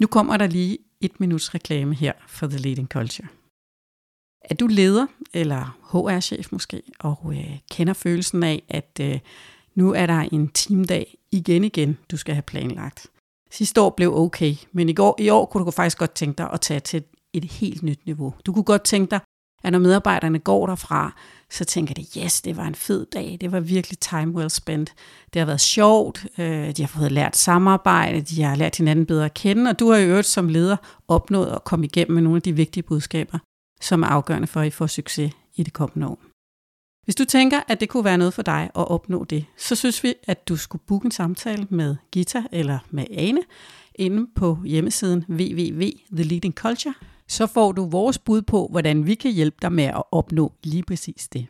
Nu kommer der lige et minuts reklame her for The Leading Culture. Er du leder, eller HR-chef måske, og øh, kender følelsen af, at øh, nu er der en teamdag igen igen, du skal have planlagt. Sidste år blev okay, men i, går, i år kunne du faktisk godt tænke dig at tage til et helt nyt niveau. Du kunne godt tænke dig, at når medarbejderne går derfra, så tænker de, yes, det var en fed dag, det var virkelig time well spent. Det har været sjovt, øh, de har fået lært samarbejde, de har lært hinanden bedre at kende, og du har i øvrigt som leder opnået at komme igennem med nogle af de vigtige budskaber, som er afgørende for, at I får succes i det kommende år. Hvis du tænker, at det kunne være noget for dig at opnå det, så synes vi, at du skulle booke en samtale med Gita eller med Ane inde på hjemmesiden www.theleadingculture. Så får du vores bud på, hvordan vi kan hjælpe dig med at opnå lige præcis det.